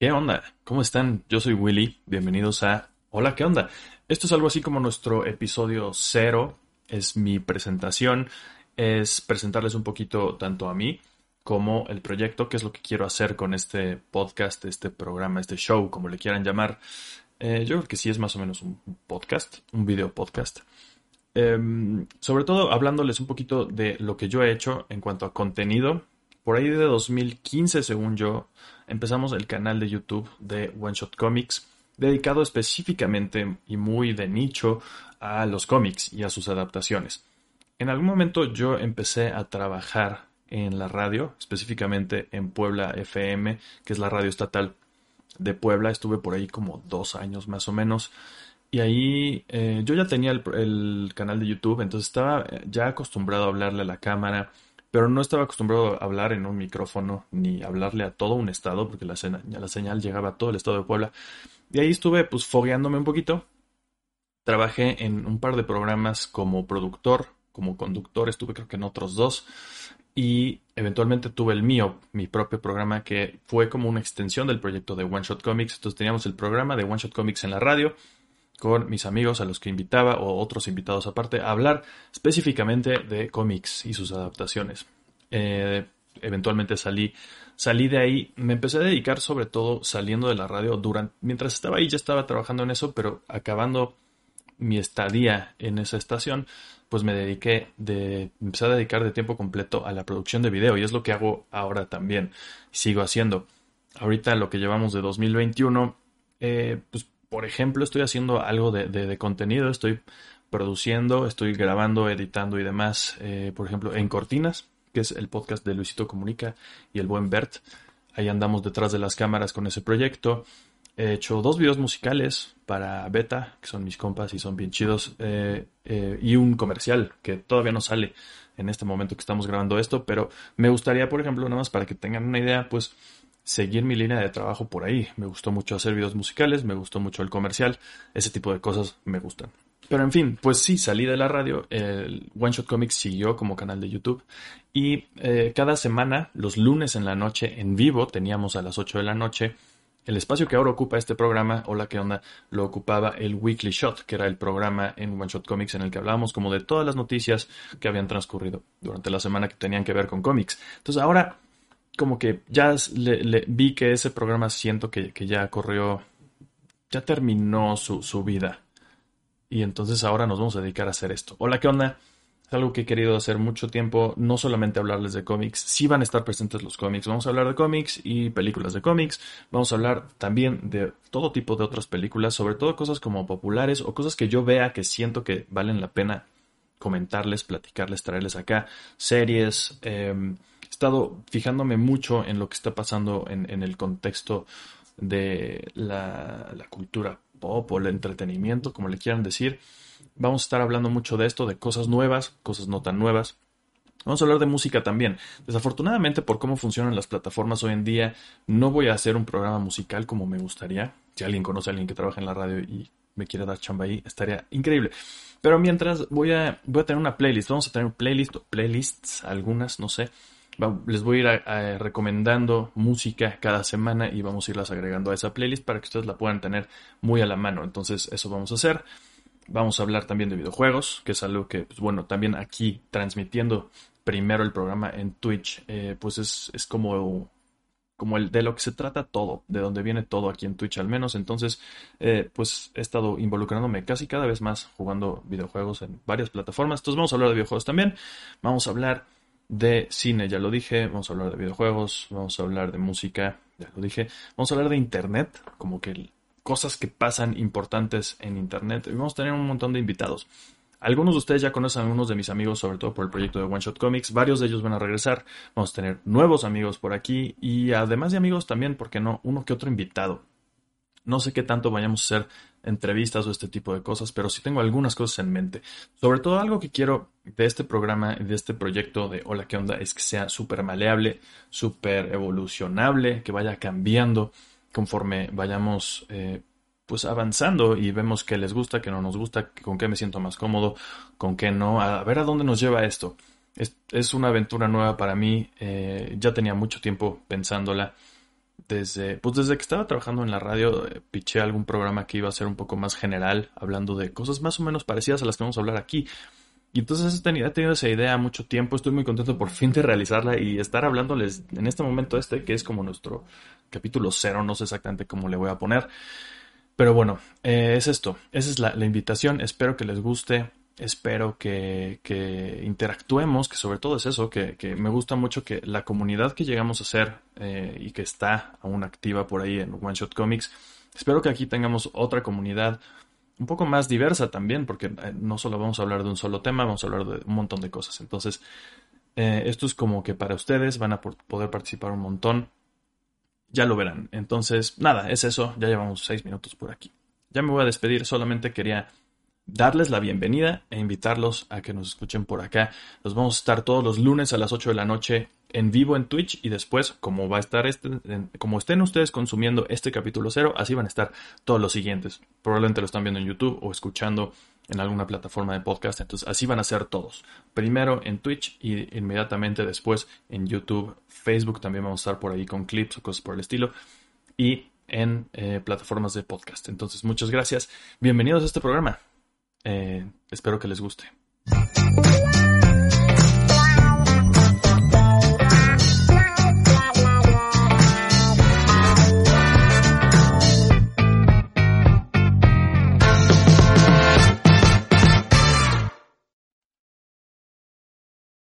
¿Qué onda? ¿Cómo están? Yo soy Willy. Bienvenidos a Hola, ¿qué onda? Esto es algo así como nuestro episodio cero. Es mi presentación. Es presentarles un poquito tanto a mí como el proyecto, qué es lo que quiero hacer con este podcast, este programa, este show, como le quieran llamar. Eh, yo creo que sí es más o menos un podcast, un video podcast. Em, sobre todo hablándoles un poquito de lo que yo he hecho en cuanto a contenido. Por ahí de 2015, según yo, empezamos el canal de YouTube de One Shot Comics, dedicado específicamente y muy de nicho a los cómics y a sus adaptaciones. En algún momento yo empecé a trabajar en la radio, específicamente en Puebla FM, que es la radio estatal de Puebla. Estuve por ahí como dos años más o menos. Y ahí eh, yo ya tenía el, el, canal de YouTube, entonces estaba ya acostumbrado a hablarle a la cámara, pero no estaba acostumbrado a hablar en un micrófono ni hablarle a todo un estado, porque la, la señal llegaba a todo el estado de Puebla. Y ahí estuve pues fogueándome un poquito. Trabajé en un par de programas como productor, como conductor, estuve creo que en otros dos. Y eventualmente tuve el mío, mi propio programa, que fue como una extensión del proyecto de One Shot Comics. Entonces teníamos el programa de One Shot Comics en la radio con mis amigos a los que invitaba o otros invitados aparte a hablar específicamente de cómics y sus adaptaciones. Eh, eventualmente salí, salí de ahí, me empecé a dedicar sobre todo saliendo de la radio durante, mientras estaba ahí ya estaba trabajando en eso, pero acabando mi estadía en esa estación, pues me dediqué de, me empecé a dedicar de tiempo completo a la producción de video y es lo que hago ahora también, sigo haciendo. Ahorita lo que llevamos de 2021, eh, pues por ejemplo, estoy haciendo algo de, contenido, estoy produciendo, estoy grabando, editando y demás, eh, por ejemplo, en Cortinas, que es el podcast de Luisito Comunica y el buen Bert. Ahí andamos detrás de las cámaras con ese proyecto. He hecho dos videos musicales para Beta, que son mis compas y son bien chidos, eh, eh, y un comercial que todavía no sale en este momento que estamos grabando esto, pero me gustaría, por ejemplo, nada más para que tengan una idea, pues seguir mi línea de trabajo por ahí. Me gustó mucho hacer videos musicales, me gustó mucho el comercial, ese tipo de cosas me gustan. Pero en fin, pues sí, salí de la radio, el One Shot Comics siguió como canal de YouTube y eh, cada semana, los lunes en la noche, en vivo, teníamos a las 8 de la noche, el espacio que ahora ocupa este programa, Hola, ¿qué onda? Lo ocupaba el Weekly Shot, que era el programa en One Shot Comics en el que hablábamos como de todas las noticias que habían transcurrido durante la semana que tenían que ver con cómics. Entonces ahora como que ya le, vi que ese programa siento que, ya corrió, ya terminó su, su, vida. Y entonces ahora nos vamos a dedicar a hacer esto. Hola, ¿qué onda? Es algo que he querido hacer mucho tiempo, no solamente hablarles de cómics, sí van a estar presentes los cómics, vamos a hablar de cómics y películas de cómics, vamos a hablar también de todo tipo de otras películas, sobre todo cosas como populares o cosas que yo vea que siento que valen la pena comentarles, platicarles, traerles acá, series, eh, estado fijándome mucho en lo que está pasando en, el contexto de la, cultura pop o el entretenimiento, como le quieran decir. Vamos a estar hablando mucho de esto, de cosas nuevas, cosas no tan nuevas. Vamos a hablar de música también. Desafortunadamente, por cómo funcionan las plataformas hoy en día, no voy a hacer un programa musical como me gustaría. Si alguien conoce a alguien que trabaja en la radio y me quiere dar chamba ahí, estaría increíble. Pero mientras voy a, voy a tener una playlist. Vamos a tener playlist, playlists, algunas, no sé, les voy a ir recomendando música cada semana y vamos a irlas agregando a esa playlist para que ustedes la puedan tener muy a la mano. Entonces eso vamos a hacer. Vamos a hablar también de videojuegos, que es algo que, pues bueno, también aquí transmitiendo primero el programa en Twitch, eh, pues es, es como, como el de lo que se trata todo, de donde viene todo aquí en Twitch al menos. Entonces, eh, pues he estado involucrándome casi cada vez más jugando videojuegos en varias plataformas. Entonces vamos a hablar de videojuegos también. Vamos a hablar de cine, ya lo dije, vamos a hablar de videojuegos, vamos a hablar de música, ya lo dije, vamos a hablar de internet, como que cosas que pasan importantes en internet y vamos a tener un montón de invitados. Algunos de ustedes ya conocen a algunos de mis amigos, sobre todo por el proyecto de One Shot Comics. Varios de ellos van a regresar. Vamos a tener nuevos amigos por aquí y además de amigos también, ¿por qué no? Uno que otro invitado. No sé qué tanto vayamos a hacer entrevistas o este tipo de cosas, pero sí tengo algunas cosas en mente. Sobre todo algo que quiero de este programa de este proyecto de Hola, ¿qué onda? Es que sea súper maleable, súper evolucionable, que vaya cambiando conforme vayamos eh, pues avanzando y vemos qué les gusta, qué no nos gusta, con qué me siento más cómodo, con qué no, a ver a dónde nos lleva esto. Es, una aventura nueva para mí, eh, ya tenía mucho tiempo pensándola desde, pues desde que estaba trabajando en la radio, eh, piché algún programa que iba a ser un poco más general, hablando de cosas más o menos parecidas a las que vamos a hablar aquí. Y entonces he tenido, esa idea mucho tiempo, estoy muy contento por fin de realizarla y estar hablándoles en este momento este, que es como nuestro capítulo cero, no sé exactamente cómo le voy a poner. Pero bueno, eh, es esto, esa es la invitación, espero que les guste espero que, interactuemos, que sobre todo es eso, que, que, me gusta mucho que la comunidad que llegamos a ser eh, y que está aún activa por ahí en One Shot Comics, espero que aquí tengamos otra comunidad un poco más diversa también, porque eh, no solo vamos a hablar de un solo tema, vamos a hablar de un montón de cosas. Entonces, eh, esto es como que para ustedes van a poder participar un montón. Ya lo verán. Entonces, nada, es eso. Ya llevamos seis minutos por aquí. Ya me voy a despedir. Solamente quería darles la bienvenida e invitarlos a que nos escuchen por acá. Nos vamos a estar todos los lunes a las 8 de la noche en vivo en Twitch y después, como va a estar este, como estén ustedes consumiendo este capítulo cero, así van a estar todos los siguientes. Probablemente lo están viendo en YouTube o escuchando en alguna plataforma de podcast. Entonces, así van a ser todos. Primero en Twitch y inmediatamente después en YouTube, Facebook también vamos a estar por ahí con clips o cosas por el estilo. Y en eh, plataformas de podcast. Entonces, muchas gracias. Bienvenidos a este programa. Eh, espero que les guste.